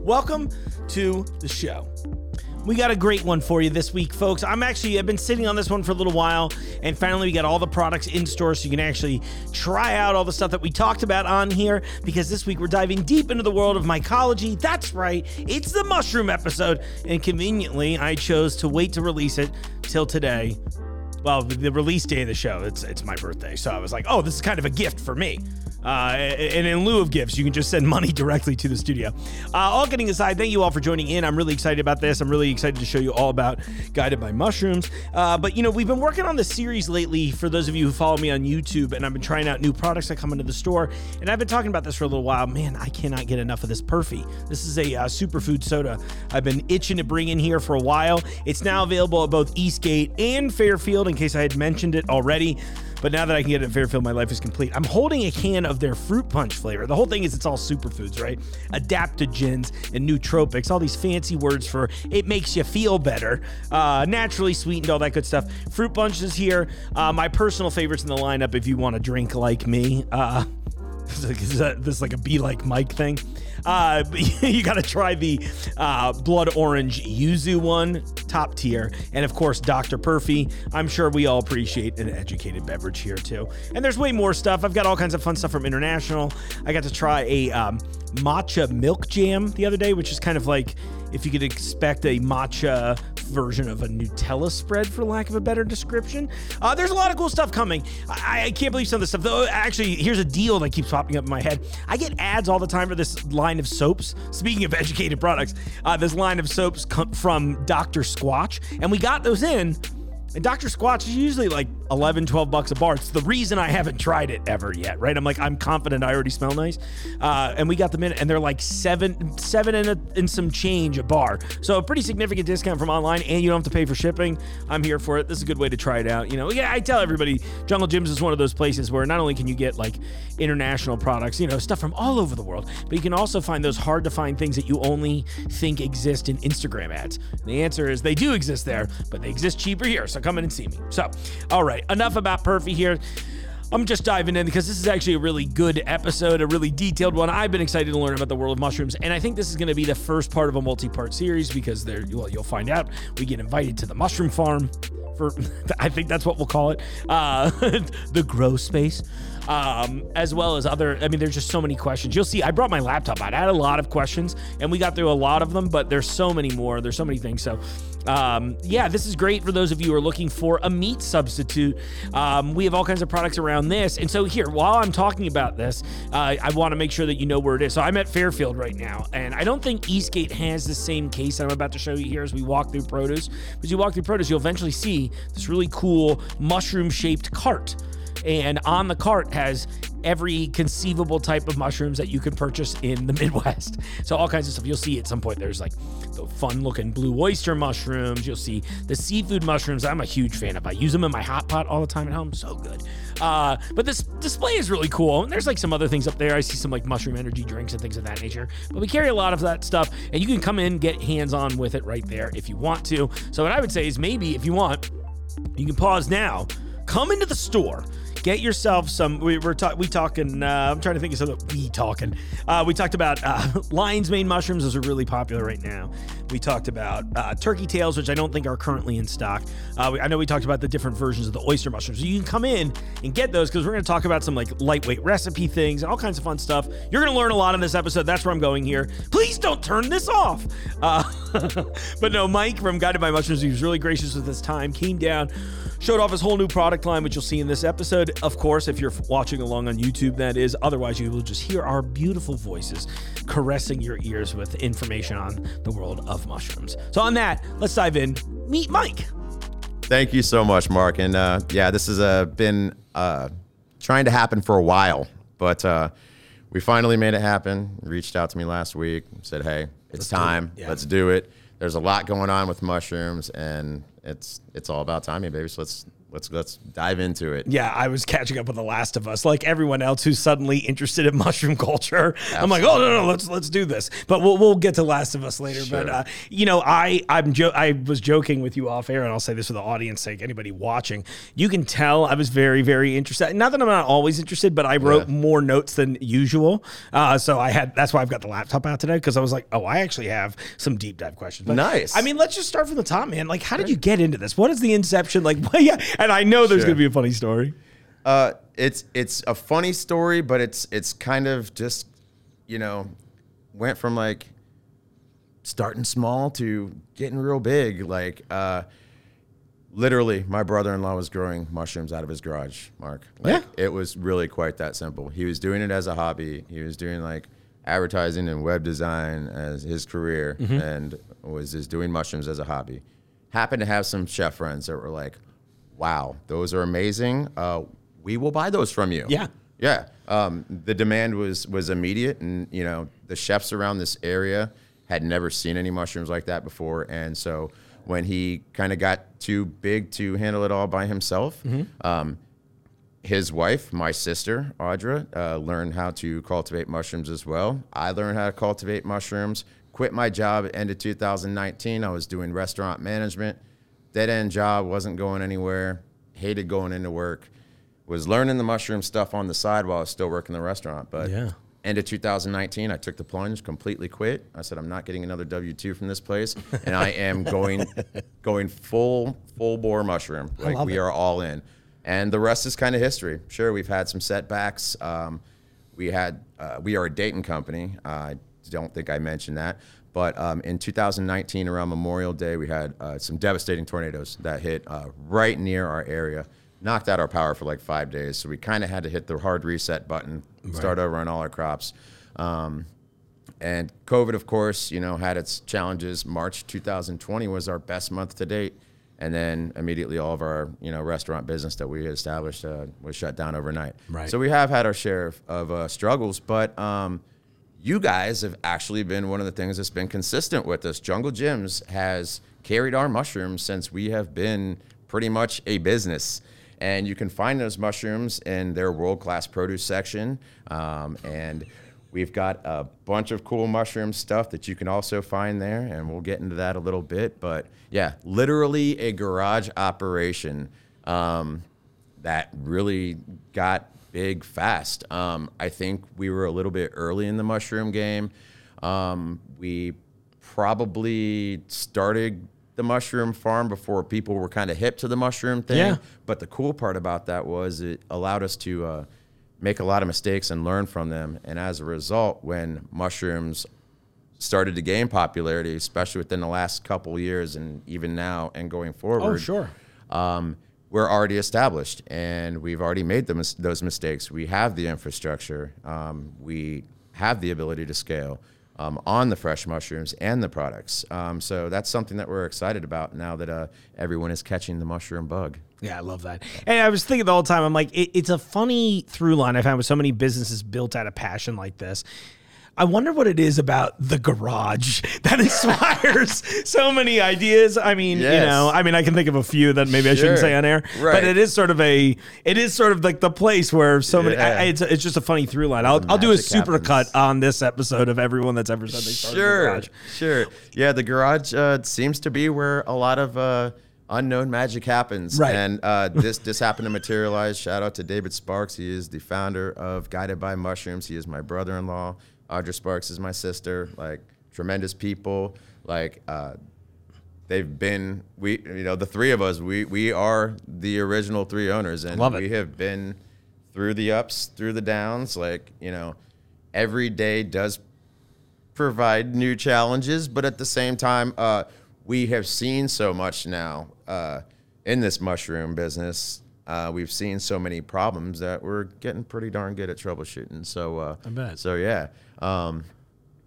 welcome to the show. We got a great one for you this week, folks. I'm actually I've been sitting on this one for a little while, and finally we got all the products in store, so you can actually try out all the stuff that we talked about on here. Because this week we're diving deep into the world of mycology. That's right, it's the mushroom episode, and conveniently I chose to wait to release it till today. Well, the release day of the show, it's it's my birthday, so I was like, oh, this is kind of a gift for me. Uh, and in lieu of gifts, you can just send money directly to the studio. Uh, all kidding aside, thank you all for joining in. I'm really excited about this. I'm really excited to show you all about Guided by Mushrooms. Uh, but, you know, we've been working on this series lately for those of you who follow me on YouTube, and I've been trying out new products that come into the store. And I've been talking about this for a little while. Man, I cannot get enough of this Perfy. This is a uh, superfood soda I've been itching to bring in here for a while. It's now available at both Eastgate and Fairfield, in case I had mentioned it already. But now that I can get it at Fairfield, my life is complete. I'm holding a can of their fruit punch flavor. The whole thing is it's all superfoods, right? Adaptogens and nootropics, all these fancy words for it makes you feel better, uh, naturally sweetened, all that good stuff. Fruit punch is here. Uh, my personal favorites in the lineup if you want to drink like me. Uh, this is like a be like Mike thing? Uh, you got to try the uh, blood orange yuzu one, top tier, and of course Dr. Perfy. I'm sure we all appreciate an educated beverage here too. And there's way more stuff. I've got all kinds of fun stuff from international. I got to try a um, matcha milk jam the other day, which is kind of like if you could expect a matcha version of a Nutella spread, for lack of a better description. Uh, there's a lot of cool stuff coming. I, I can't believe some of this stuff. Though, actually, here's a deal that keeps popping up in my head. I get ads all the time for this line of soaps. Speaking of educated products, uh, this line of soaps come from Dr. Squatch, and we got those in and Dr. Squatch is usually like 11, 12 bucks a bar. It's the reason I haven't tried it ever yet, right? I'm like, I'm confident I already smell nice. Uh, and we got them in, and they're like seven, seven and, a, and some change a bar. So a pretty significant discount from online, and you don't have to pay for shipping. I'm here for it. This is a good way to try it out. You know, yeah, I tell everybody, Jungle Jim's is one of those places where not only can you get like international products, you know, stuff from all over the world, but you can also find those hard to find things that you only think exist in Instagram ads. And the answer is they do exist there, but they exist cheaper here. So come in and see me. So, all right, enough about Perfy here. I'm just diving in because this is actually a really good episode, a really detailed one. I've been excited to learn about the world of mushrooms, and I think this is going to be the first part of a multi-part series because there, well, you'll find out. We get invited to the mushroom farm for, I think that's what we'll call it, uh, the grow space um, as well as other. I mean, there's just so many questions. You'll see, I brought my laptop. I had a lot of questions, and we got through a lot of them, but there's so many more. There's so many things. So, um, yeah, this is great for those of you who are looking for a meat substitute. Um, we have all kinds of products around this. And so, here, while I'm talking about this, uh, I want to make sure that you know where it is. So, I'm at Fairfield right now, and I don't think Eastgate has the same case that I'm about to show you here as we walk through produce. As you walk through produce, you'll eventually see this really cool mushroom shaped cart and on the cart has every conceivable type of mushrooms that you can purchase in the Midwest. So all kinds of stuff. You'll see at some point there's like the fun looking blue oyster mushrooms. You'll see the seafood mushrooms. I'm a huge fan of. I use them in my hot pot all the time at home. So good. Uh, but this display is really cool. And there's like some other things up there. I see some like mushroom energy drinks and things of that nature. But we carry a lot of that stuff, and you can come in get hands on with it right there if you want to. So what I would say is maybe if you want, you can pause now. Come into the store get yourself some. We were ta- we talking. Uh, I'm trying to think of something. We talking. Uh, we talked about uh, lion's mane mushrooms. Those are really popular right now. We talked about uh, turkey tails, which I don't think are currently in stock. Uh, we, I know we talked about the different versions of the oyster mushrooms. You can come in and get those because we're going to talk about some like lightweight recipe things, all kinds of fun stuff. You're going to learn a lot in this episode. That's where I'm going here. Please don't turn this off. Uh, but no, Mike from Guided by Mushrooms, he was really gracious with his time. Came down showed off his whole new product line, which you'll see in this episode. Of course, if you're watching along on YouTube, that is. Otherwise, you will just hear our beautiful voices caressing your ears with information on the world of mushrooms. So, on that, let's dive in. Meet Mike. Thank you so much, Mark. And uh, yeah, this has uh, been uh, trying to happen for a while, but uh, we finally made it happen. Reached out to me last week, said, "Hey, it's let's time. It. Yeah. Let's do it." There's a lot going on with mushrooms, and it's it's all about timing, baby. So let's let's let's dive into it. Yeah, I was catching up with The Last of Us, like everyone else who's suddenly interested in mushroom culture. I'm like, oh no, no, let's let's do this. But we'll we'll get to Last of Us later. But uh, you know, I I'm jo- I was joking with you off air, and I'll say this for the audience sake, anybody watching, you can tell I was very very interested. Not that I'm not always interested, but I wrote Yeah. more notes than usual. Uh, so I had that's why I've got the laptop out today because I was like, oh, I actually have some deep dive questions. But, Nice. I mean, let's just start from the top, man. Like, how did you get into this? What is the inception? Like, yeah, and I know there's Sure. gonna be a funny story. Uh, it's it's a funny story, but it's it's kind of just you know went from like starting small to getting real big. Like uh, literally, my brother-in-law was growing mushrooms out of his garage. Mark, like, Yeah. it was really quite that simple. He was doing it as a hobby. He was doing like advertising and web design as his career, and was just doing mushrooms as a hobby. Happened to have some chef friends that were like, "Wow, those are amazing. Uh, we will buy those from you." Yeah. Yeah, um, the demand was was immediate, and you know the chefs around this area had never seen any mushrooms like that before, and so when he kind of got too big to handle it all by himself, um, his wife, my sister Audra, uh, learned how to cultivate mushrooms as well. I learned how to cultivate mushrooms. Quit my job at end of 2019. I was doing restaurant management, dead end job, wasn't going anywhere. Hated going into work was learning the mushroom stuff on the side while I was still working the restaurant. But Yeah. end of 2019, I took the plunge, completely quit. I said, I'm not getting another W two from this place, and I am going going full full bore mushroom. Like we it. are all in, and the rest is kind of history. Sure, we've had some setbacks. Um, we had uh, we are a Dayton company. I don't think I mentioned that. But um, in 2019, around Memorial Day, we had uh, some devastating tornadoes that hit uh, right near our area, knocked out our power for like five days. So we kind of had to hit the hard reset button, start over on all our crops. Um, and COVID, of course, you know, had its challenges. March 2020 was our best month to date, and then immediately all of our, you know, restaurant business that we had established uh, was shut down overnight. Right. So we have had our share of, of uh, struggles, but um, you guys have actually been one of the things that's been consistent with us. Jungle Jim's has carried our mushrooms since we have been pretty much a business. And you can find those mushrooms in their world class produce section. Um, and we've got a bunch of cool mushroom stuff that you can also find there. And we'll get into that a little bit. But yeah, literally a garage operation. Um, that really got big fast. Um, I think we were a little bit early in the mushroom game. Um, we probably started the mushroom farm before people were kind of hip to the mushroom thing. Yeah. But the cool part about that was it allowed us to uh, make a lot of mistakes and learn from them. And as a result, when mushrooms started to gain popularity, especially within the last couple years and even now and going forward, Oh, sure. um, we're already established and we've already made the those mistakes. We have the infrastructure. Um, we have the ability to scale um, on the fresh mushrooms and the products. Um, so that's something that we're excited about now that uh, everyone is catching the mushroom bug. Yeah, I love that. And I was thinking the whole time, I'm like, it, it's a funny through line I found with so many businesses built out of passion like this. I wonder what it is about the garage that inspires so many ideas. I mean, you know, I mean, I can think of a few that maybe I shouldn't say on air, but it is sort of a, it is sort of like the place where so many. I, it's, it's just a funny through line. I'll, I'll do a super happens. cut on this episode of everyone that's ever said they started in the Sure, garage. sure. Yeah, the garage uh, seems to be where a lot of uh, unknown magic happens. Right. And uh, this this happened to materialize. Shout out to David Sparks. He is the founder of Guided by Mushrooms. He is my brother-in-law. Audra Sparks is my sister. Like tremendous people. Like uh, they've been we you know the three of us we we are the original three owners and Love it. we have been through the ups through the downs like you know every day does provide new challenges, but at the same time, uh, we have seen so much now uh, in this mushroom business. Uh, we've seen so many problems that we're getting pretty darn good at troubleshooting. So, uh, I bet. So yeah, um,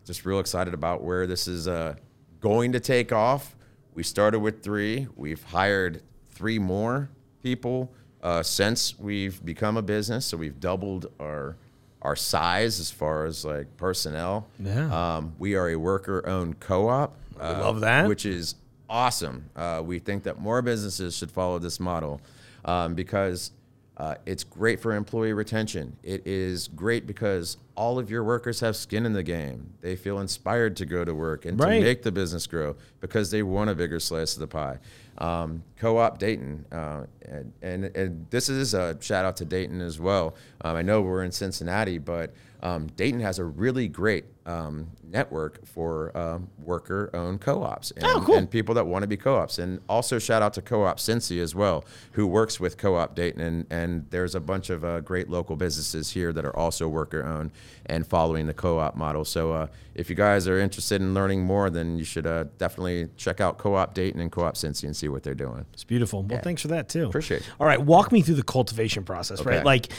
just real excited about where this is uh, going to take off. We started with three. We've hired three more people uh, since we've become a business. So we've doubled our our size as far as like personnel. Yeah. Um, we are a worker-owned co-op. uh, love that. Which is awesome. Uh, we think that more businesses should follow this model. um, because uh, it's great for employee retention. It is great because all of your workers have skin in the game. They feel inspired to go to work and Right. to make the business grow because they want a bigger slice of the pie. Um, Co-op Dayton, uh, and, and, and this is a shout out to Dayton as well. Um, I know we're in Cincinnati, but um, Dayton has a really great um, network for um, worker-owned co-ops and, Oh, cool. and people that want to be co-ops. And also shout out to Co-op Cincy as well, who works with Co-op Dayton. And, and there's a bunch of uh, great local businesses here that are also worker-owned and following the co-op model. So uh, if you guys are interested in learning more, then you should uh, definitely check out Co-op Dayton and Co-op Cincy and see what they're doing. It's beautiful. Well, thanks for that too. Appreciate it. All right, walk me through the cultivation process, right? Like,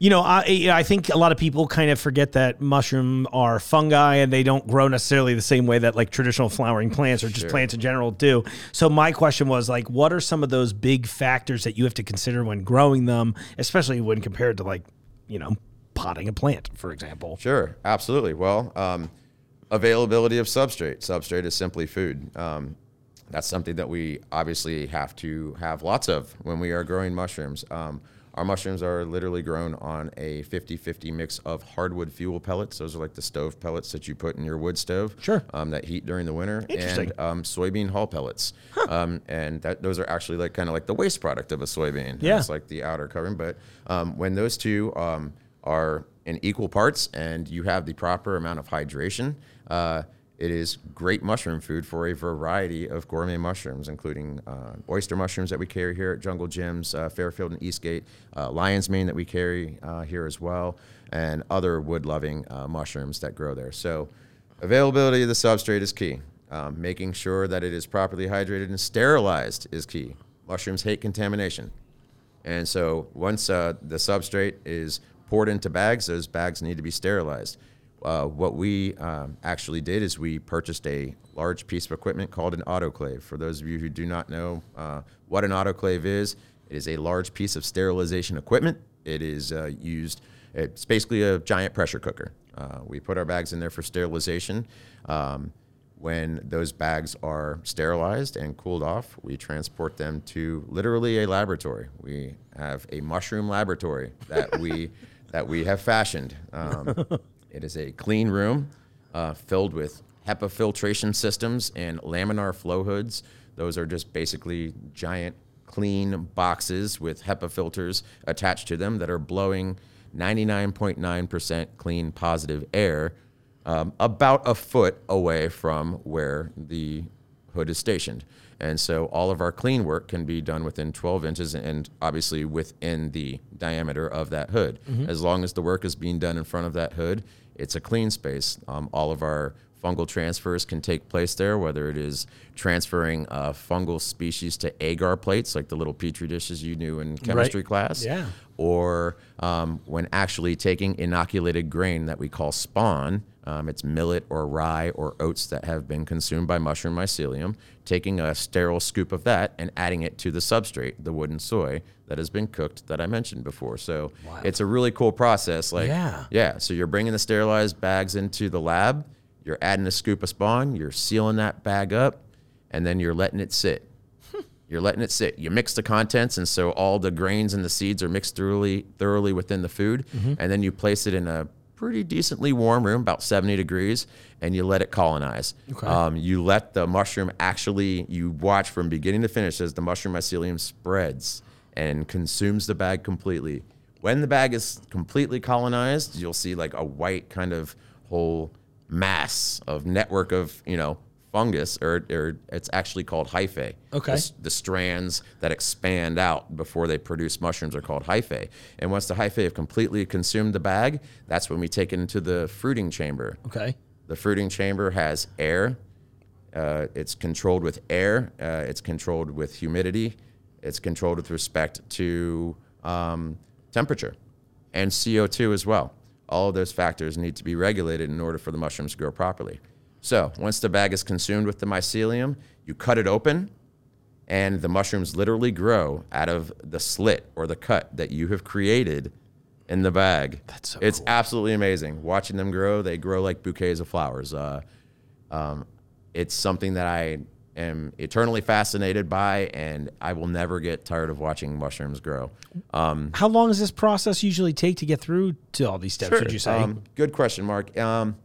you know, I I think a lot of people kind of forget that mushroom are fungi and they don't grow necessarily the same way that like traditional flowering plants or just Sure. plants in general do. So my question was like, what are some of those big factors that you have to consider when growing them, especially when compared to like, you know, potting a plant, for example? Sure, absolutely. Well, um, availability of substrate. Substrate is simply food. Um, that's something that we obviously have to have lots of when we are growing mushrooms. Um, our mushrooms are literally grown on a 50 50 mix of hardwood fuel pellets. Those are like the stove pellets that you put in your wood stove Sure. um, that heat during the winter. Interesting. And um, soybean hull pellets. Um, and that, those are actually like kind of like the waste product of a soybean. Yeah. It's like the outer covering. But um, when those two um, are in equal parts and you have the proper amount of hydration, uh, it is great mushroom food for a variety of gourmet mushrooms, including uh, oyster mushrooms that we carry here at Jungle Jim's, uh, Fairfield and Eastgate, uh, lion's mane that we carry uh, here as well, and other wood-loving uh, mushrooms that grow there. So, availability of the substrate is key. Um, making sure that it is properly hydrated and sterilized is key. Mushrooms hate contamination. And so once the substrate is poured into bags, those bags need to be sterilized. Uh, what we um, actually did is we purchased a large piece of equipment called an autoclave. For those of you who do not know uh, what an autoclave is, it is a large piece of sterilization equipment. It is uh, used, it's basically a giant pressure cooker. Uh, we put our bags in there for sterilization. Um, when those bags are sterilized and cooled off, we transport them to literally a laboratory. We have a mushroom laboratory that we that we have fashioned. Um, it is a clean room uh, filled with HEPA filtration systems and laminar flow hoods. Those are just basically giant clean boxes with HEPA filters attached to them that are blowing 99.9% clean positive air um, about a foot away from where the hood is stationed. And so all of our clean work can be done within 12 inches and obviously within the diameter of that hood. As long as the work is being done in front of that hood, it's a clean space. Um, all of our fungal transfers can take place there, whether it is transferring uh, fungal species to agar plates, like the little petri dishes you knew in chemistry class Yeah. or um, when actually taking inoculated grain that we call spawn, um, it's millet or rye or oats that have been consumed by mushroom mycelium, taking a sterile scoop of that and adding it to the substrate, the wooden soy that has been cooked that I mentioned before. So it's a really cool process. Like, Yeah. yeah. So you're bringing the sterilized bags into the lab, you're adding a scoop of spawn, you're sealing that bag up, and then you're letting it sit. You're letting it sit. You mix the contents, and so all the grains and the seeds are mixed thoroughly, thoroughly within the food, and then you place it in a pretty decently warm room, about 70 degrees, and you let it colonize. Um, you let the mushroom actually, you watch from beginning to finish as the mushroom mycelium spreads and consumes the bag completely. When the bag is completely colonized, you'll see like a white kind of whole mass of network of, you know, fungus, or, or it's actually called hyphae. Okay. The the strands that expand out before they produce mushrooms are called hyphae. And once the hyphae have completely consumed the bag, that's when we take it into the fruiting chamber. Okay. The fruiting chamber has air. Uh, it's controlled with air. Uh, it's controlled with humidity. It's controlled with respect to um, temperature and CO2 as well. All of those factors need to be regulated in order for the mushrooms to grow properly. So once the bag is consumed with the mycelium, you cut it open, and the mushrooms literally grow out of the slit or the cut that you have created in the bag. That's so It's cool. absolutely amazing. Watching them grow, they grow like bouquets of flowers. Uh, um, it's something that I am eternally fascinated by, and I will never get tired of watching mushrooms grow. Um, How long does this process usually take to get through to all these steps? Would you say? Um, good question, Mark. Um,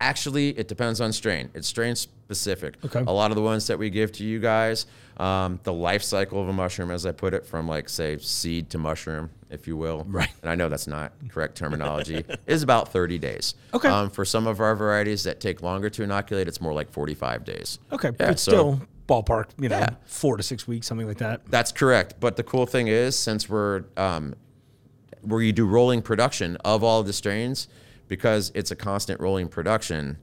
actually, it depends on strain. It's strain specific. Okay. A lot of the ones that we give to you guys, um, the life cycle of a mushroom, as I put it, from like say seed to mushroom, if you will. Right. And I know that's not correct terminology. is about 30 days. Okay. Um, for some of our varieties that take longer to inoculate, it's more like 45 days. okay, yeah, but so- still ballpark. You know, Yeah. four to six weeks, something like that. That's correct. But the cool thing is, since we're um, where you do rolling production of all the strains, because it's a constant rolling production,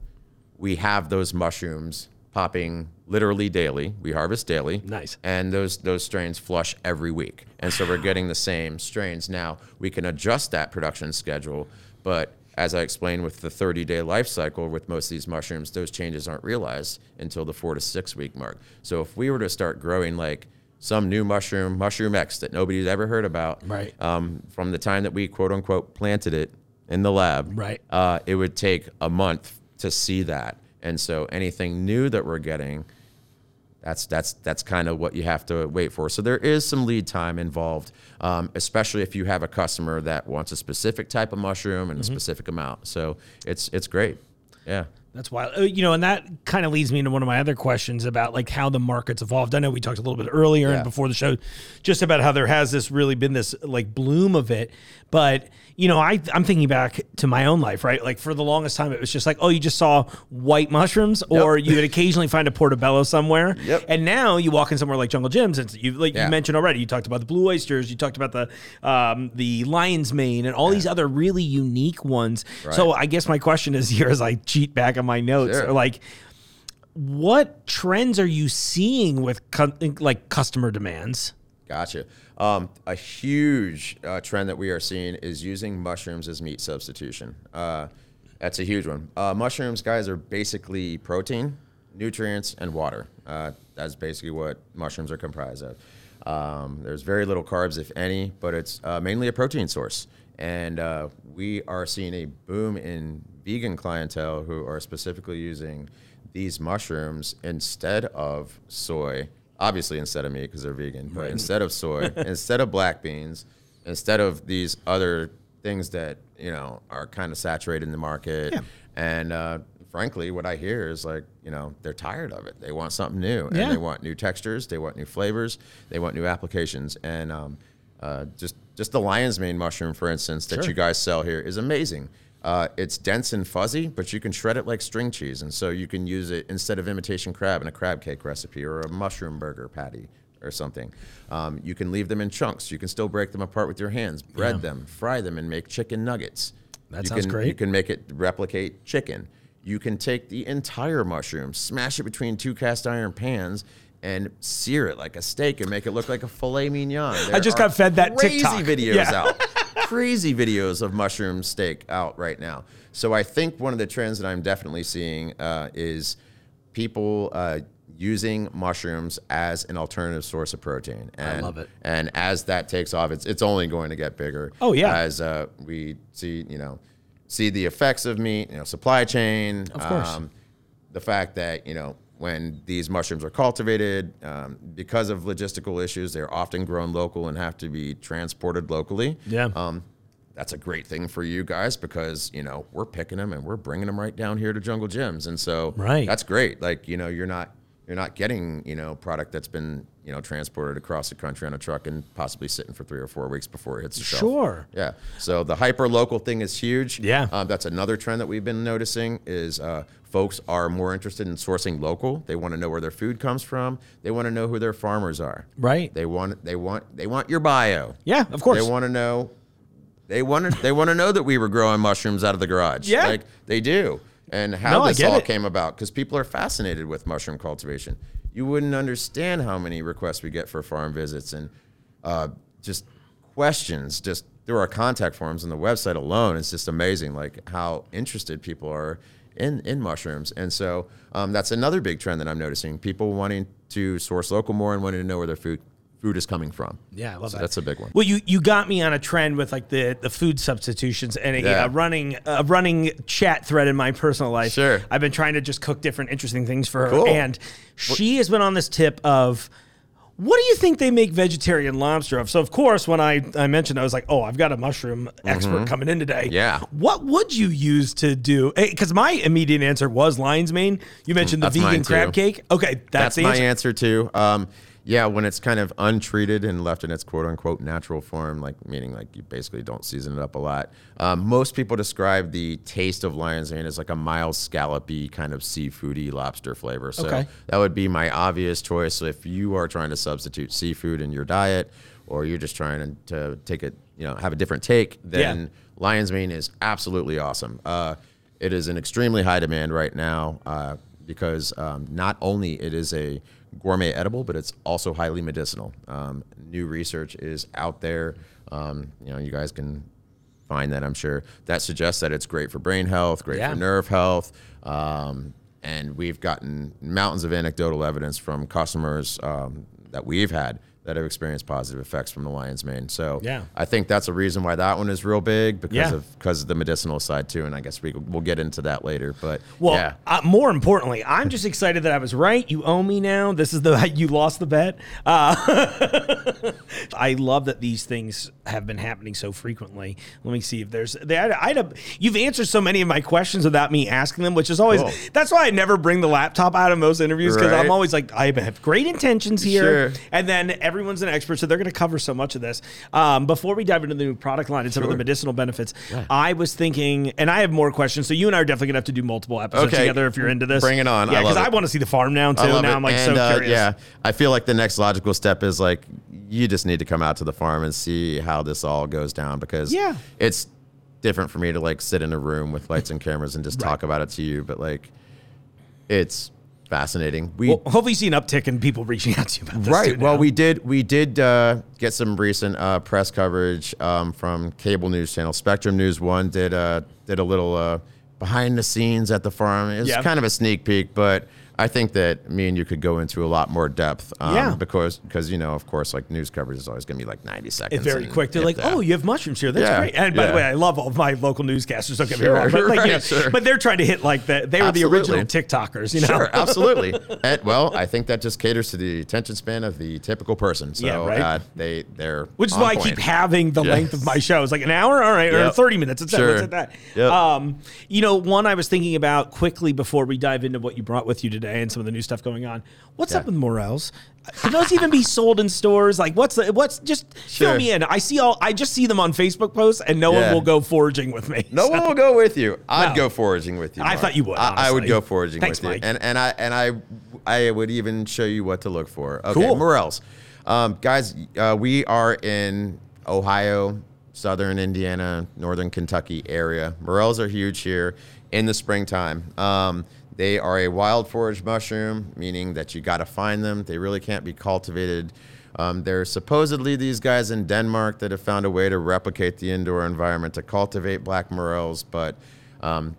we have those mushrooms popping literally daily. We harvest daily. Nice. And those those strains flush every week. And so we're getting the same strains. Now we can adjust that production schedule, but as I explained with the 30 day life cycle with most of these mushrooms, those changes aren't realized until the four to six week mark. So if we were to start growing like some new mushroom, mushroom X that nobody's ever heard about, Right. um, from the time that we quote unquote planted it in the lab, Right. uh, it would take a month to see that. And so anything new that we're getting, that's that's that's kind of what you have to wait for. So there is some lead time involved, um, especially if you have a customer that wants a specific type of mushroom and a specific amount. So it's it's great. Yeah. That's wild. Uh, You know, and that kind of leads me into one of my other questions about like how the market's evolved. I know we talked a little bit earlier Yeah. and before the show just about how there has this really been this like bloom of it. But, you know, I I'm thinking back to my own life, right? Like for the longest time it was just like, oh, you just saw white mushrooms or you would occasionally find a portobello somewhere. Yep. And now you walk in somewhere like Jungle Jim's and you like Yeah. you mentioned already, you talked about the blue oysters, you talked about the um, the lion's mane and all these other really unique ones. Right. So I guess my question is here as I cheat back on my notes, Sure. are like what trends are you seeing with like customer demands? Gotcha. Um, a huge uh, trend that we are seeing is using mushrooms as meat substitution. Uh, that's a huge one. Uh, mushrooms, guys, are basically protein, nutrients, and water. Uh, that's basically what mushrooms are comprised of. Um, there's very little carbs, if any, but it's uh, mainly a protein source. And uh, we are seeing a boom in vegan clientele who are specifically using these mushrooms instead of soy obviously instead of meat because they're vegan, but instead of soy, instead of black beans, instead of these other things that you know are kind of saturated in the market, Yeah. and uh, frankly, what I hear is like you know they're tired of it. They want something new, and Yeah. they want new textures, they want new flavors, they want new applications, and um, uh, just just the lion's mane mushroom, for instance, that Sure. you guys sell here is amazing. Uh, it's dense and fuzzy, but you can shred it like string cheese, and so you can use it instead of imitation crab in a crab cake recipe or a mushroom burger patty or something. Um, you can leave them in chunks. You can still break them apart with your hands, bread Yeah. them, fry them, and make chicken nuggets. That you sounds can, great. You can make it replicate chicken. You can take the entire mushroom, smash it between two cast iron pans, and sear it like a steak and make it look like a filet mignon. There just got fed that crazy TikTok. videos Yeah. out. crazy videos of mushroom steak out right now. So I think one of the trends that I'm definitely seeing uh, is people uh, using mushrooms as an alternative source of protein. And, love it. And as that takes off, it's it's only going to get bigger. Oh, yeah. As uh, we see, you know, see the effects of meat, you know, supply chain. Of course. the fact that you know when these mushrooms are cultivated, um, because of logistical issues, they're often grown local and have to be transported locally. Yeah. Um, that's a great thing for you guys because you know we're picking them and we're bringing them right down here to Jungle Jim's, and so Right. that's great. Like you know you're not you're not getting you know product that's been you know transported across the country on a truck and possibly sitting for three or four weeks before it hits the shelf. Sure. Yeah. So the hyper local thing is huge. Yeah. Um, that's another trend that we've been noticing is uh, folks are more interested in sourcing local. They want to know where their food comes from. They want to know who their farmers are. Right. They want they want they want your bio. Yeah, of course. They want to know. They want to. They want to know that we were growing mushrooms out of the garage. Yeah. like they do, and how No, this all it. came about because people are fascinated with mushroom cultivation. You wouldn't understand how many requests we get for farm visits and uh, just questions just through our contact forms on the website alone. It's just amazing, like how interested people are in in mushrooms, and so um, that's another big trend that I'm noticing. People wanting to source local more and wanting to know where their food food is coming from. Yeah, I love So that. that's a big one. Well, you you got me on a trend with like the the food substitutions and a, Yeah. a running a running chat thread in my personal life. Sure. I've been trying to just cook different interesting things for her, Cool. and she has been on this tip of. What do you think they make vegetarian lobster of? So, of course, when I, I mentioned, I was like, oh, I've got a mushroom expert coming in today. Mm-hmm. Yeah. What would you use to do? Because my immediate answer was lion's mane. You mentioned the That's vegan crab cake. Okay, that's, That's the my answer. answer too. Um, yeah, when it's kind of untreated and left in its quote unquote natural form, like meaning like you basically don't season it up a lot. Um, most people describe the taste of lion's mane as like a mild scallopy kind of seafoody lobster flavor. So Okay. that would be my obvious choice So if you are trying to substitute seafood in your diet, or you're just trying to, to take it, you know, have a different take. Then Yeah. lion's mane is absolutely awesome. Uh, it is in extremely high demand right now uh, because um, not only it is a gourmet edible, but it's also highly medicinal. Um, new research is out there. Um, you know, you guys can find that, I'm sure, that suggests that it's great for brain health, great Yeah. for nerve health. Um, and we've gotten mountains of anecdotal evidence from customers um, that we've had that have experienced positive effects from the lion's mane. So Yeah. I think that's a reason why that one is real big because Yeah. of because of the medicinal side too. And I guess we we'll get into that later. But Well, yeah, uh, more importantly, I'm just excited that I was right. You owe me now. This is the you lost the bet. Uh, I love that these things have been happening so frequently. Let me see if there's. They, I, I'd you've answered so many of my questions without me asking them, which is always. Cool. That's why I never bring the laptop out of most interviews because I'm always like I have great intentions here, Sure. and then everyone's an expert, so they're going to cover so much of this. Um, before we dive into the new product line and some of the medicinal benefits, I was thinking, and I have more questions. So you and I are definitely going to have to do multiple episodes Okay. together if you're into this. Bring it on. Yeah, because love I, want to see the farm now too. I now it. I'm like and, so uh, curious. Yeah, I feel like the next logical step is like you just need to come out to the farm and see how this all goes down because Yeah. it's different for me to like sit in a room with lights and cameras and just talk about it to you, but like it's fascinating. We Well, hopefully see an uptick in people reaching out to you about this. right. Well, we did we did uh, get some recent uh, press coverage um, from cable news channel Spectrum News One did uh, did a little uh, behind the scenes at the farm. It was Yeah. kind of a sneak peek, but I think that me and you could go into a lot more depth. Um, Yeah. Because because you know of course like news coverage is always going to be like ninety seconds. It's very quick. They're like, that. "Oh, you have mushrooms here. That's Yeah, great." And by the way, I love all of my local newscasters. Don't get me wrong, but like, you know, sure. but they're trying to hit like the they were the original TikTokers. You know, Sure, absolutely. and, well, I think that just caters to the attention span of the typical person. So Yeah, right. uh, they they're Which is why I keep having the length of my show shows, like an hour, all right, or thirty minutes. It's that. Sure. What's at that? Yep. Um, you know, one I was thinking about quickly before we dive into what you brought with you today and some of the new stuff going on. What's Yeah. up with Morels? Can those even be sold in stores? Like, what's the what's just fill me in? I see all. I just see them on Facebook posts, and no one will go foraging with me. No one will go with you. I'd No. go foraging with you. I thought you would, I, I would go foraging Thanks, with you, and and I and I I would even show you what to look for. Okay, Cool. Morels, um, guys, uh, we are in Ohio, southern Indiana, northern Kentucky area. Morels are huge here in the springtime. Um, they are a wild forage mushroom, meaning that you got to find them. They really can't be cultivated. Um, there's supposedly these guys in Denmark that have found a way to replicate the indoor environment to cultivate black morels, but um,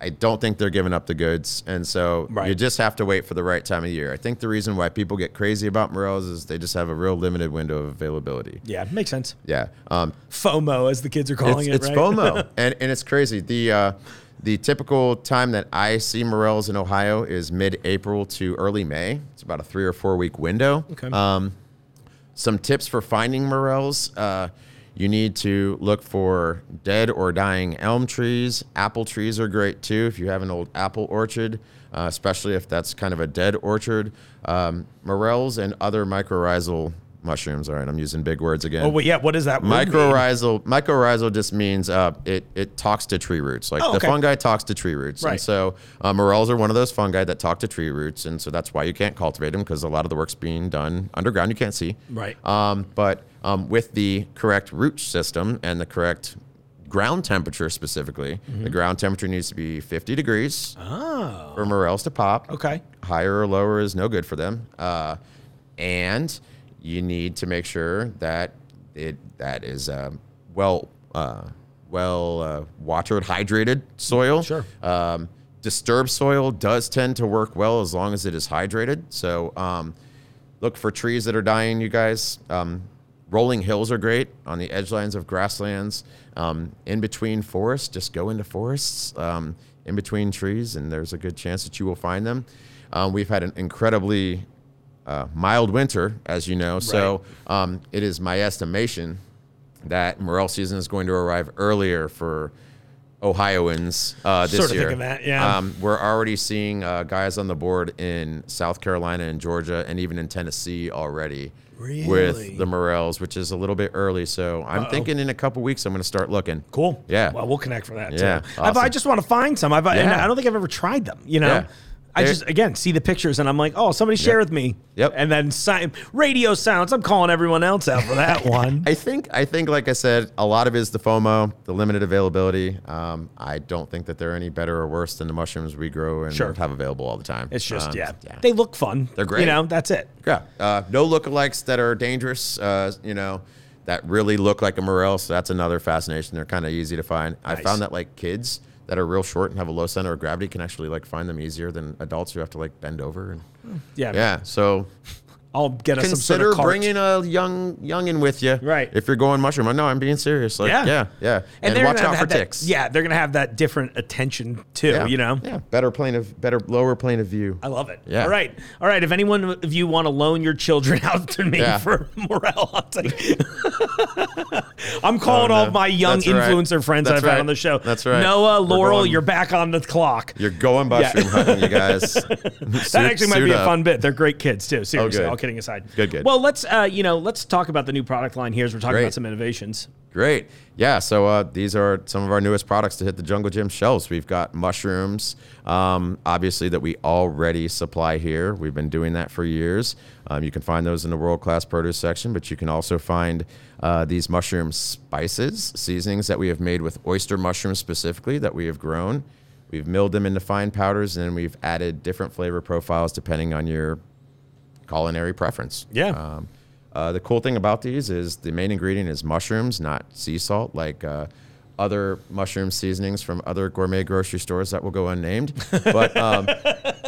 I don't think they're giving up the goods. And so you just have to wait for the right time of year. I think the reason why people get crazy about morels is they just have a real limited window of availability. Yeah, makes sense. Yeah. Um, FOMO, as the kids are calling it's, it. it's right? FOMO, and and it's crazy. The uh, the typical time that I see morels in Ohio is mid-April to early May. It's about a three or four week window. Okay. Um, some tips for finding morels. Uh, you need to look for dead or dying elm trees. Apple trees are great too if you have an old apple orchard, uh, especially if that's kind of a dead orchard. Um, morels and other mycorrhizal mushrooms. All right, I'm using big words again. Oh, well, yeah. What does that? Mycorrhizal mycorrhizal just means uh, it it talks to tree roots. Like Oh, the fungi talks to tree roots, Right. and so uh, morels are one of those fungi that talk to tree roots, and so that's why you can't cultivate them because a lot of the work's being done underground. You can't see, Right. Um, but um, with the correct root system and the correct ground temperature specifically, Mm-hmm. the ground temperature needs to be 50 degrees Oh, for morels to pop. okay. Higher or lower is no good for them. Uh, and you need to make sure that it that is um, well uh, well uh, watered, hydrated soil. Sure. Um, disturbed soil does tend to work well as long as it is hydrated. So um, look for trees that are dying, you guys. Um, rolling hills are great on the edge lines of grasslands. Um, in between forests, just go into forests um, in between trees, and there's a good chance that you will find them. Um, we've had an incredibly uh, mild winter, as you know, so um, it is my estimation that morel season is going to arrive earlier for Ohioans uh, this Sort of year. thinking that, yeah. Um, we're already seeing uh, guys on the board in South Carolina and Georgia, and even in Tennessee already Really? with the morels, which is a little bit early. So I'm thinking in a couple weeks I'm going to start looking. Cool. Yeah. Well, we'll connect for that Yeah, too. I've, I just want to find some. I've, Yeah. I don't think I've ever tried them. You know. Yeah. I just again see the pictures and I'm like, oh, somebody share with me. Yep. And then si- radio sounds. I'm calling everyone else out for that one. I think I think like I said, a lot of it is the FOMO, the limited availability. Um, I don't think that they're any better or worse than the mushrooms we grow and Sure. have available all the time. It's just Um, yeah. yeah. they look fun. They're great. You know, that's it. Yeah. Uh, no lookalikes that are dangerous, uh, you know, that really look like a morel. So that's another fascination. They're kind of easy to find. I found that like kids that are real short and have a low center of gravity can actually like find them easier than adults who have to like bend over. And hmm. Yeah. yeah. So I'll get us some sort consider of cart. bringing a young youngin with you. Right. If you're going mushroom. No, I'm being serious. Like, Yeah. yeah. Yeah. And, they're watch out for that- ticks. Yeah, they're gonna have that different attention too. Yeah. You know. Yeah. Better plane of, better, lower plane of view. I love it. Yeah. All right. All right. If anyone of you want to loan your children out to me Yeah. for morel hunting, I'm calling Oh, all my young That's right. influencer friends That's I've had on the show. That's right. Noah, We're Laurel, going- you're back on the clock. You're going mushroom hunting, you guys. that actually might be a fun bit. They're great kids too. Oh, Seriously, good. Kidding aside. Good, good. Well, let's uh, you know, let's talk about the new product line here as we're talking Great. about some innovations. Great. Yeah. So uh, these are some of our newest products to hit the Jungle Jim shelves. We've got mushrooms, um, obviously, that we already supply here. We've been doing that for years. Um, you can find those in the world class produce section, but you can also find uh, these mushroom spices, seasonings that we have made with oyster mushrooms specifically that we have grown. We've milled them into fine powders and then we've added different flavor profiles depending on your culinary preference. Yeah. Um, uh, the cool thing about these is the main ingredient is mushrooms, not sea salt, like uh, other mushroom seasonings from other gourmet grocery stores that will go unnamed. But um,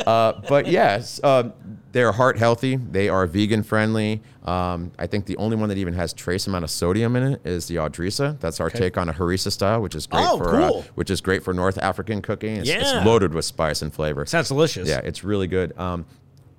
uh, but yes, um, they're heart healthy. They are vegan friendly. Um, I think the only one that even has trace amount of sodium in it is the Audrisa. That's our take on a harissa style, which is great Oh, for uh, cool. which is great for North African cooking. It's, Yeah. it's loaded with spice and flavor. Sounds delicious. Yeah, it's really good. Um,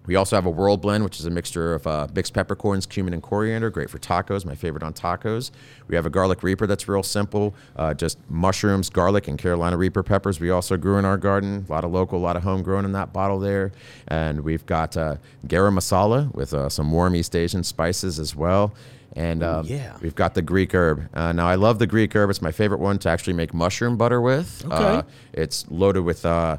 we also have a world blend, which is a mixture of uh, mixed peppercorns, cumin, and coriander. Great for tacos. My favorite on tacos. We have a garlic reaper that's real simple. Uh, just mushrooms, garlic, and Carolina reaper peppers. We also grew in our garden. A lot of local, a lot of homegrown in that bottle there. And we've got uh, garam masala with uh, some warm East Asian spices as well. And um, yeah. we've got the Greek herb. Uh, now, I love the Greek herb. It's my favorite one to actually make mushroom butter with. Uh, it's loaded with uh,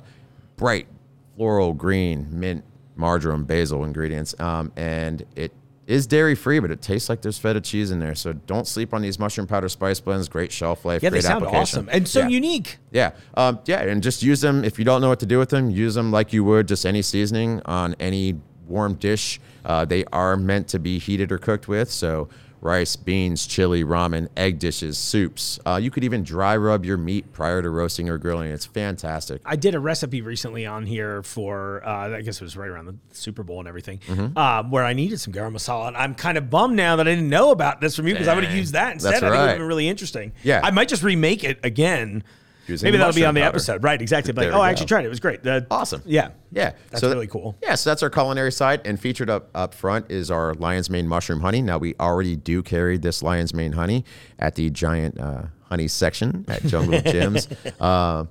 bright floral green, mint, marjoram, basil ingredients. Um, and it is dairy free, but it tastes like there's feta cheese in there. So don't sleep on these mushroom powder spice blends. Great shelf life. Yeah, they sound application. awesome and so Yeah. unique. Yeah, um, yeah, and just use them if you don't know what to do with them. Use them like you would just any seasoning on any warm dish. Uh, they are meant to be heated or cooked with, so rice, beans, chili, ramen, egg dishes, soups. Uh, you could even dry rub your meat prior to roasting or grilling. It's fantastic. I did a recipe recently on here for, uh, I guess it was right around the Super Bowl and everything, Mm-hmm. um, where I needed some garam masala. And I'm kind of bummed now that I didn't know about this from you because I would have used that instead. That's I think it would have been really interesting. Yeah. I might just remake it again. Maybe that'll be on the powder. episode. Right, exactly. Like, oh, I actually tried it. It was great. Awesome. Yeah. Yeah, That's so that- really cool. Yeah, so that's our culinary side, and featured up up front is our lion's mane mushroom honey. Now we already do carry this lion's mane honey at the giant uh, honey section at Jungle Jim's. Uh,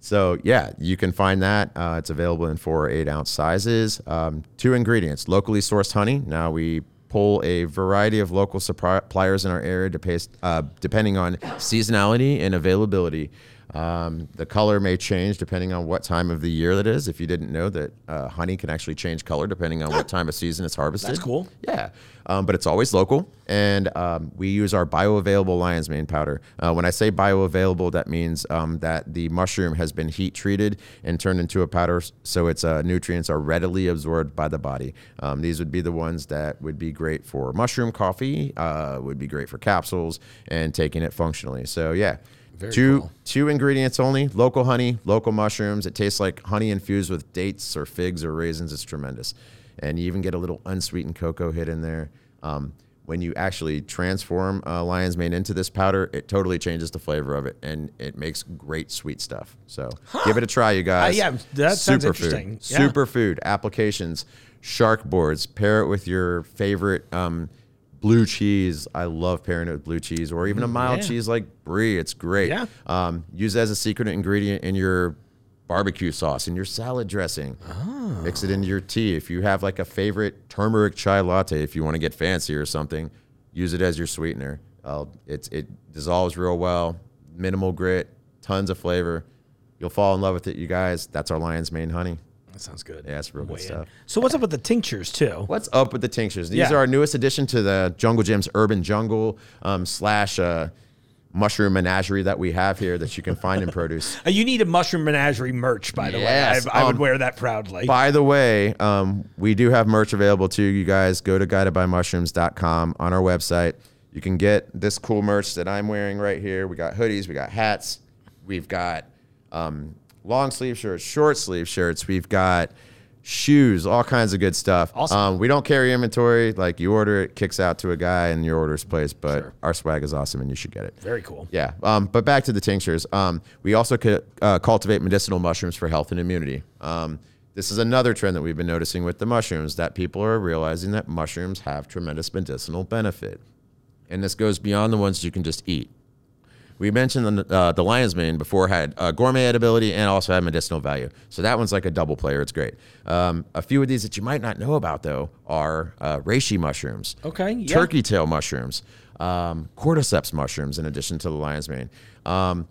so yeah, you can find that. Uh, it's available in four or eight ounce sizes. Um, two ingredients: locally sourced honey. Now we pull a variety of local suppliers in our area to paste, uh, depending on seasonality and availability. Um, the color may change depending on what time of the year that is. If you didn't know that uh, honey can actually change color depending on what time of season it's harvested. That's cool. Yeah, um, but it's always local, and um, we use our bioavailable lion's mane powder. Uh, when I say bioavailable, that means um, that the mushroom has been heat treated and turned into a powder, so its uh, nutrients are readily absorbed by the body. Um, these would be the ones that would be great for mushroom coffee, uh, would be great for capsules, and taking it functionally. So yeah. Two cool. two ingredients only: local honey, local mushrooms. It tastes like honey infused with dates or figs or raisins. It's tremendous, and you even get a little unsweetened cocoa hit in there. Um, when you actually transform uh, lion's mane into this powder, it totally changes the flavor of it, and it makes great sweet stuff. So give it a try, you guys. Uh, yeah, that sounds Superfood. interesting. Yeah. Superfood applications, shark boards. Pair it with your favorite um, blue cheese. I love pairing it with blue cheese, or even a mild yeah. cheese like brie. It's great. Yeah. Um, use it as a secret ingredient in your barbecue sauce, in your salad dressing. Mix it into your tea. If you have like a favorite turmeric chai latte, if you want to get fancy or something, use it as your sweetener. Uh, it's it dissolves real well. Minimal grit, tons of flavor. You'll fall in love with it, you guys. That's our lion's mane honey. That sounds good. Yeah, it's real good in. stuff. So what's up with the tinctures too? What's up with the tinctures? These Yeah. are our newest addition to the Jungle Jim's Urban Jungle um, slash uh, mushroom menagerie that we have here that you can find in produce. Uh, You need a mushroom menagerie merch, by the Yes, way. I, I would um, wear that proudly. By the way, um, we do have merch available too. You guys go to guidedbymushrooms.com on our website. You can get this cool merch that I'm wearing right here. We got hoodies, we got hats, we've got um, long sleeve shirts, short sleeve shirts, we've got shoes, all kinds of good stuff. Awesome. Um, we don't carry inventory. Like you order it, kicks out to a guy, and your order's placed. But Sure. our swag is awesome, and you should get it. Very cool. Yeah. Um, but back to the tinctures. Um, we also could, uh, cultivate medicinal mushrooms for health and immunity. Um, this is another trend that we've been noticing with the mushrooms that people are realizing that mushrooms have tremendous medicinal benefit. And this goes beyond the ones you can just eat. We mentioned the, uh, the lion's mane before had uh, gourmet edibility and also had medicinal value. So that one's like a double player. It's great. Um, a few of these that you might not know about though are uh, reishi mushrooms, Okay, yeah. turkey tail mushrooms, um, cordyceps mushrooms, in addition to the lion's mane. Um,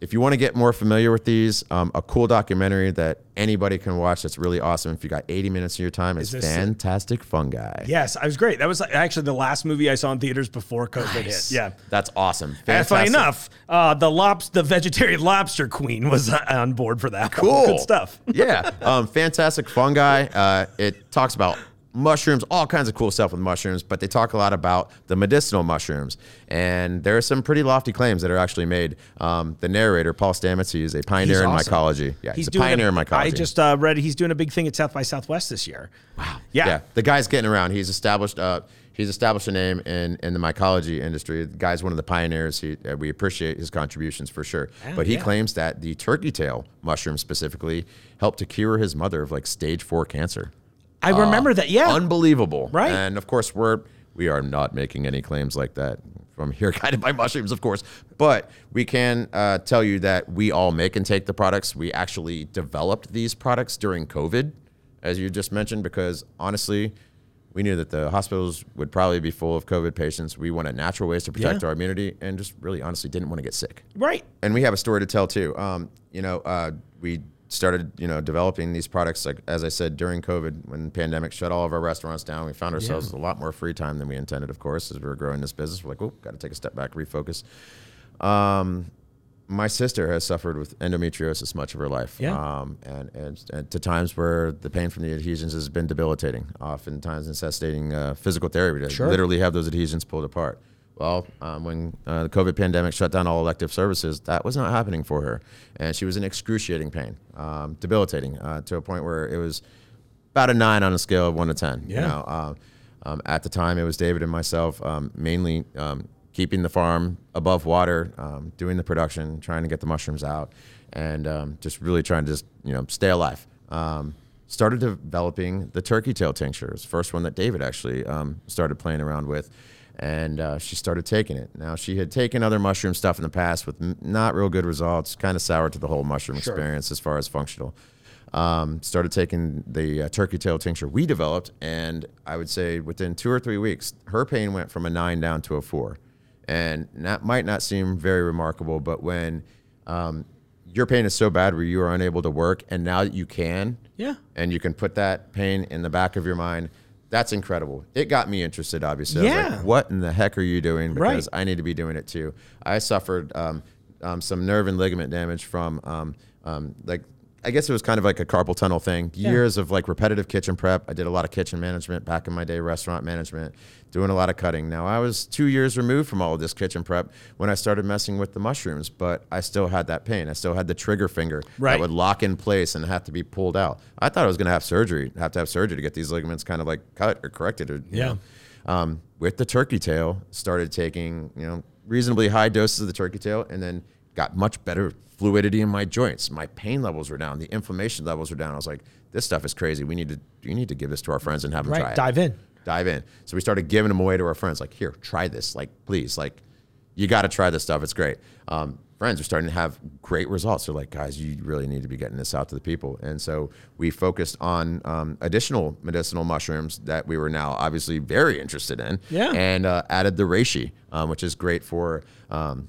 if you want to get more familiar with these, um, a cool documentary that anybody can watch that's really awesome if you got 80 minutes of your time is, this it? Fantastic Fungi. Yes, I was great. That was actually the last movie I saw in theaters before COVID hit. Yeah. That's awesome. And funny enough, uh, the lops, the vegetarian lobster queen was uh, on board for that. one. Cool. Good stuff. yeah. Um, fantastic fungi. Uh, it talks about mushrooms, all kinds of cool stuff with mushrooms, but they talk a lot about the medicinal mushrooms. And there are some pretty lofty claims that are actually made. Um, the narrator, Paul Stamets, he is a pioneer He's in mycology. Yeah, he's, a doing pioneer in mycology. I just uh, read he's doing a big thing at South by Southwest this year. Wow. Yeah. yeah, the guy's getting around. He's established. Uh, he's established a name in, in the mycology industry. The guy's one of the pioneers. He, uh, we appreciate his contributions for sure. but he yeah. claims that the turkey tail mushroom specifically helped to cure his mother of like stage four cancer. I remember that. Yeah. Unbelievable, Right. And of course, we're we are not making any claims like that from here, guided by mushrooms, of course. But we can uh, tell you that we all make and take the products. We actually developed these products during COVID, as you just mentioned, because honestly, we knew that the hospitals would probably be full of COVID patients. We wanted natural ways to protect Yeah. our immunity, and just really, honestly, didn't want to get sick right. and we have a story to tell too. Um, you know, uh, we started, you know, developing these products like as I said during COVID when the pandemic shut all of our restaurants down. We found ourselves with a lot more free time than we intended, of course, as we were growing this business. We're like, oh, got to take a step back, refocus. Um, my sister has suffered with endometriosis much of her life. Yeah. Um, and, and, and to times where the pain from the adhesions has been debilitating, oftentimes necessitating uh, physical therapy to Sure. literally have those adhesions pulled apart. Well, um, when uh, the COVID pandemic shut down all elective services, that was not happening for her. And she was in excruciating pain, um, debilitating, uh, to a point where it was about a nine on a scale of one to 10. Yeah. You know, um, um, at the time, it was David and myself um, mainly um, keeping the farm above water, um, doing the production, trying to get the mushrooms out, and um, just really trying to just you know stay alive. Um, started developing the turkey tail tinctures, first one that David actually um, started playing around with, and uh, she started taking it. Now she had taken other mushroom stuff in the past with n- not real good results, kind of sour to the whole mushroom Sure. experience as far as functional um, started taking the uh, turkey tail tincture we developed, and I would say within two or three weeks, her pain went from a nine down to a four. And that might not seem very remarkable, but when um, your pain is so bad where you are unable to work, and now that you can, Yeah. and you can put that pain in the back of your mind, that's incredible. It got me interested, obviously. Yeah. like, what in the heck are you doing? Right. Because I need to be doing it too. I suffered um, um, some nerve and ligament damage from um, um, like I guess it was kind of like a carpal tunnel thing. Years of like repetitive kitchen prep. I did a lot of kitchen management back in my day, restaurant management, doing a lot of cutting. Now I was two years removed from all of this kitchen prep when I started messing with the mushrooms, but I still had that pain. I still had the trigger finger Right. that would lock in place and have to be pulled out. I thought I was going to have surgery, have to have surgery to get these ligaments kind of like cut or corrected. Or, Yeah. Um, with the turkey tail, started taking you know reasonably high doses of the turkey tail, and then got much better fluidity in my joints. My pain levels were down, the inflammation levels were down. I was like, this stuff is crazy. We need to you need to give this to our friends and have them try it Dive in. dive in. So we started giving them away to our friends. Like, here, try this. Like, please, like, you got to try this stuff. It's great. Um, friends are starting to have great results. They're like, guys, you really need to be getting this out to the people. And so we focused on um, additional medicinal mushrooms that we were now obviously very interested in. Yeah. And uh, added the reishi, um, which is great for. Um,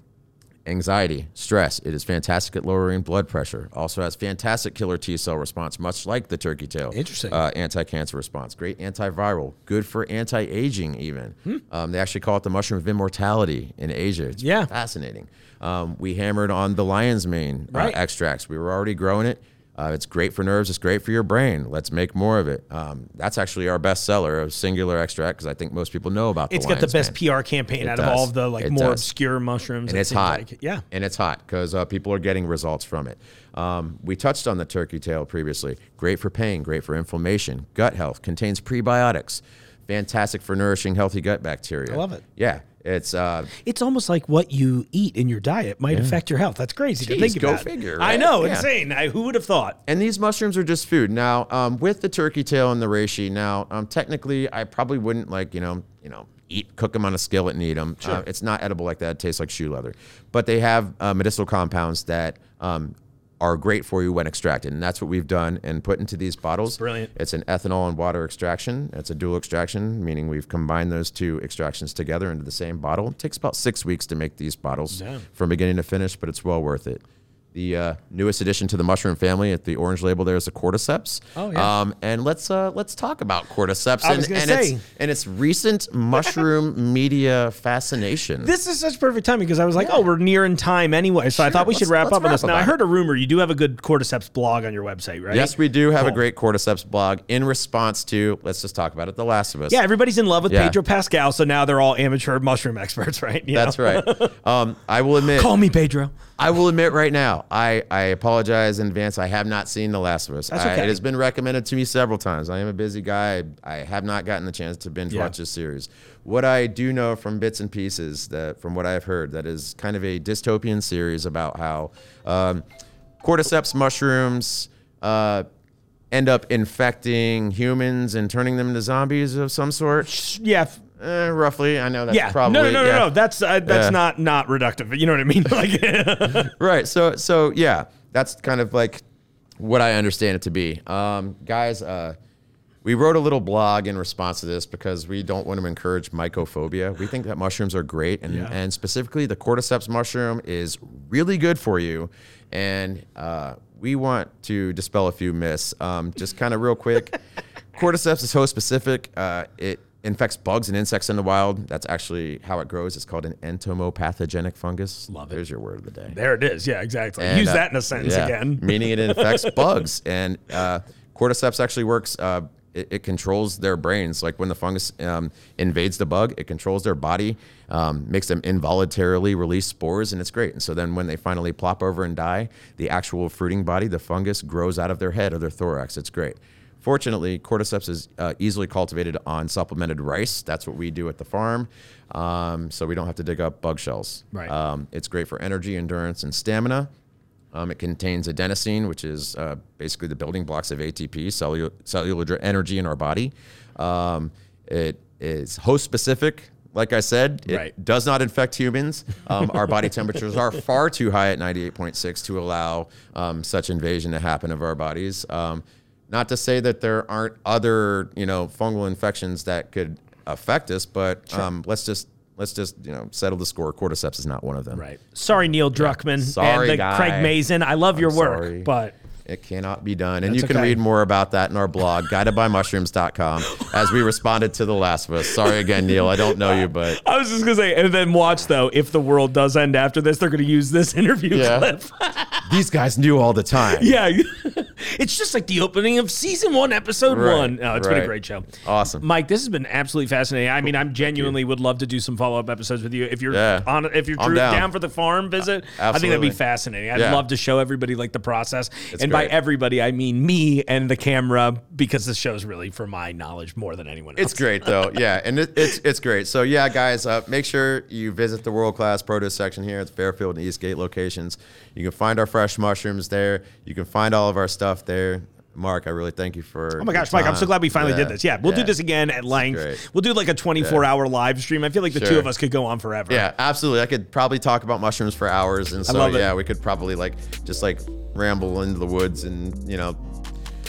Anxiety, stress. It is fantastic at lowering blood pressure. Also has fantastic killer T cell response, much like the turkey tail Interesting. uh, anti-cancer response. Great antiviral. Good for anti-aging even. Hmm. Um, they actually call it the mushroom of immortality in Asia. It's Yeah. fascinating. Um, we hammered on the lion's mane uh, extracts. We were already growing it. Uh, it's great for nerves. It's great for your brain. Let's make more of it. Um, that's actually our best seller, a singular extract, because I think most people know about. It's the got the best. PR campaign It out does. of all of the like It more does. obscure mushrooms. and it's hot. like. Yeah. and it's hot because uh, people are getting results from it. Um, we touched on the turkey tail previously. Great for pain, great for inflammation, gut health. Contains prebiotics. Fantastic for nourishing healthy gut bacteria. I love it. Yeah, it's uh, It's almost like what you eat in your diet might affect your health. That's crazy to Jeez, think go about. figure, I know, Yeah. insane. I, who would have thought? and these mushrooms are just food. Now, um, with the turkey tail and the reishi, now um, technically, I probably wouldn't like you know you know eat cook them on a skillet and eat them. Uh, it's not edible like that. It tastes like shoe leather. But they have uh, medicinal compounds that um, are great for you when extracted, and that's what we've done and put into these bottles. Brilliant. It's an ethanol and water extraction. It's a dual extraction, meaning we've combined those two extractions together into the same bottle. It takes about six weeks to make these bottles Damn. from beginning to finish, but it's well worth it. The uh, newest addition to the mushroom family at the orange label there is the cordyceps. Oh, yeah. Um, and let's uh, let's talk about cordyceps and, and say. its and its recent mushroom media fascination. This is such perfect timing because I was like, oh, we're nearing time anyway. So I thought we should wrap up on this. Now, I heard a rumor you do have a good cordyceps blog on your website, right? yes, we do have a great cordyceps blog in response to let's just talk about it, The Last of Us. Yeah, everybody's in love with Yeah. Pedro Pascal, so now they're all amateur mushroom experts, right? You That's know? right. Um, I will admit, Call me Pedro. I will admit right now, I, I apologize in advance. I have not seen The Last of Us. That's I- okay. it has been recommended to me several times. I am a busy guy. I have not gotten the chance to binge Yeah. watch this series. What I do know from bits and pieces that from what I've heard, that is kind of a dystopian series about how um, cordyceps mushrooms uh, end up infecting humans and turning them into zombies of some sort. Yeah. Eh, roughly, I know that's Yeah. probably no, no, no, yeah. no, no. That's uh, that's Yeah. not not reductive. You know what I mean? Like, right so so yeah that's kind of like what i understand it to be um, guys uh, we wrote a little blog in response to this because we don't want to encourage mycophobia we think that mushrooms are great and, Yeah. and specifically the cordyceps mushroom is really good for you and uh, we want to dispel a few myths um, just kind of real quick cordyceps is host specific uh, it infects bugs and insects in the wild that's actually how it grows it's called an entomopathogenic fungus Love it. there's your word of the day there it is. Yeah, exactly. and, Use uh, that in a sentence yeah, again. meaning it infects bugs. And uh, cordyceps actually works. Uh, it, it controls their brains. Like when the fungus um, invades the bug, it controls their body, um, makes them involuntarily release spores, and it's great. And so then when they finally plop over and die, the actual fruiting body, the fungus, grows out of their head or their thorax. It's great. Fortunately, cordyceps is uh, easily cultivated on supplemented rice. That's what we do at the farm. Um, so we don't have to dig up bug shells. Right. Um, it's great for energy, endurance, and stamina. Um, it contains adenosine, which is uh, basically the building blocks of ATP, cellular, cellular energy in our body. Um, it is host specific. Like I said, it Right. does not infect humans. Um, our body temperatures are far too high at 98.6 to allow um, such invasion to happen of our bodies. Not to say that there aren't other, you know, fungal infections that could affect us, but um, let's just let's just you know settle the score. Cordyceps is not one of them. Right. Sorry, Neil Druckmann Sorry, and the guy. Craig Mazin. I love your I'm work, sorry. but It cannot be done. And That's you can okay. read more about that in our blog, guidedbymushrooms.com, as we responded to The Last of Us. Sorry again, Neil. I don't know you, but I was just gonna say, and then watch though. If the world does end after this, they're gonna use this interview Yeah. clip. these guys knew all the time. yeah. It's just like the opening of season one, episode Right, one. Oh, it's been a great show. Awesome. Mike, this has been absolutely fascinating. I mean, I'm genuinely would love to do some follow up episodes with you. If you're Yeah. on, if you're down. down. for the farm visit, I think that'd be fascinating. I'd Yeah. love to show everybody like the process, It's and by everybody, I mean me and the camera, because this show's really for my knowledge more than anyone else. It's great though, yeah, and it, it's it's great. So yeah, guys, uh, make sure you visit the world class produce section here at the Fairfield and Eastgate locations. You can find our fresh mushrooms there. You can find all of our stuff there. Mark, I really thank you for. Oh my gosh, Mike, I'm so glad we finally did this. Yeah, we'll do this again at length. We'll do like a 24 hour live stream. I feel like the two of us could go on forever. Yeah, absolutely. I could probably talk about mushrooms for hours, and so yeah, we could probably like just like ramble into the woods and you know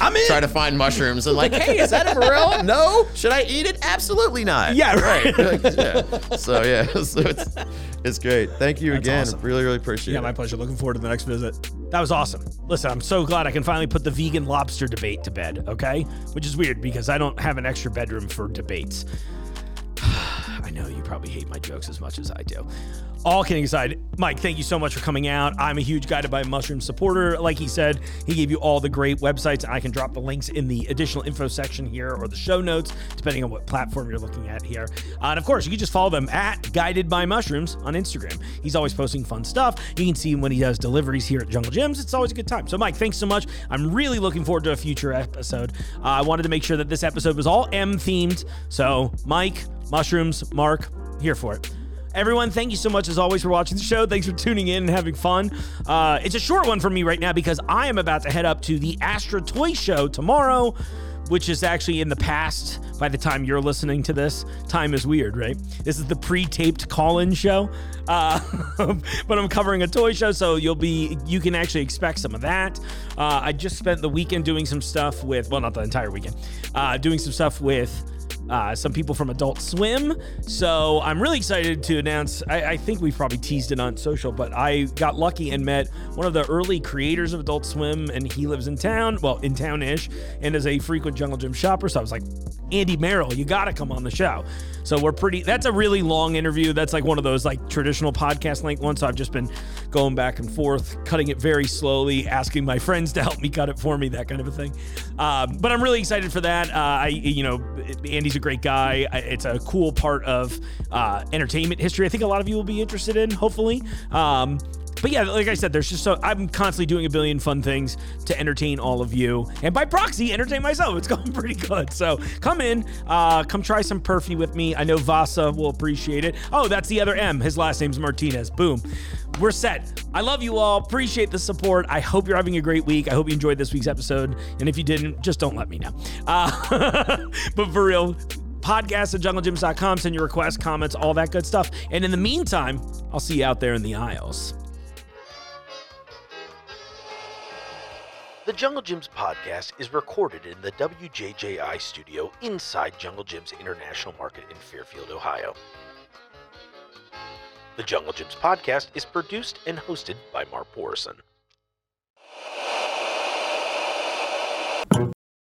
I'm in. try to find mushrooms and like, hey, is that a morel? No. Should I eat it? Absolutely not. Yeah, right. Like, yeah. So yeah, so it's it's great. Thank you That's again. awesome. Really, really appreciate it. Yeah, my pleasure. Looking forward to the next visit. That was awesome. Listen, I'm so glad I can finally put the vegan lobster debate to bed, okay? Which is weird because I don't have an extra bedroom for debates. Know you probably hate my jokes as much as I do. All kidding aside, Mike, thank you so much for coming out. I'm a huge Guided by Mushroom supporter. Like he said, he gave you all the great websites. I can drop the links in the additional info section here or the show notes, depending on what platform you're looking at here. Uh, and of course, you can just follow them at Guided by Mushrooms on Instagram. He's always posting fun stuff. You can see him when he does deliveries here at Jungle Jim's. It's always a good time. So, Mike, thanks so much. I'm really looking forward to a future episode. Uh, I wanted to make sure that this episode was all M themed. So, Mike, mushrooms, Mark, here for it. Everyone, thank you so much as always for watching the show. Thanks for tuning in and having fun. Uh, it's a short one for me right now because I am about to head up to the Astra Toy Show tomorrow, which is actually in the past by the time you're listening to this. Time is weird, right? This is the pre-taped call-in show. Uh, but I'm covering a toy show, so you'll be you can actually expect some of that. Uh, I just spent the weekend doing some stuff with well, not the entire weekend, uh, doing some stuff with uh, some people from Adult Swim. So I'm really excited to announce. I, I think we've probably teased it on social, but I got lucky and met one of the early creators of Adult Swim, and he lives in town, well, in town ish, and is a frequent Jungle Jim shopper. So I was like, Andy Merrill, you got to come on the show. So we're pretty, that's a really long interview. That's like one of those like traditional podcast length ones. So I've just been going back and forth, cutting it very slowly, asking my friends to help me cut it for me, that kind of a thing. Um, but I'm really excited for that. Uh, I, you know, Andy's a great guy. It's a cool part of uh, entertainment history. I think a lot of you will be interested in, hopefully. Um, but yeah, like I said, there's just so I'm constantly doing a billion fun things to entertain all of you, and by proxy, entertain myself. It's going pretty good. So come in, uh, come try some perfy with me. I know Vasa will appreciate it. Oh, that's the other M. His last name's Martinez. Boom. We're set. I love you all. Appreciate the support. I hope you're having a great week. I hope you enjoyed this week's episode. And if you didn't, just don't let me know. Uh, but for real, podcast at junglejims.com. Send your requests, comments, all that good stuff. And in the meantime, I'll see you out there in the aisles. The Jungle Jim's podcast is recorded in the WJJI studio inside Jungle Jim's International Market in Fairfield, Ohio. The Jungle Jim's podcast is produced and hosted by Mark Borison.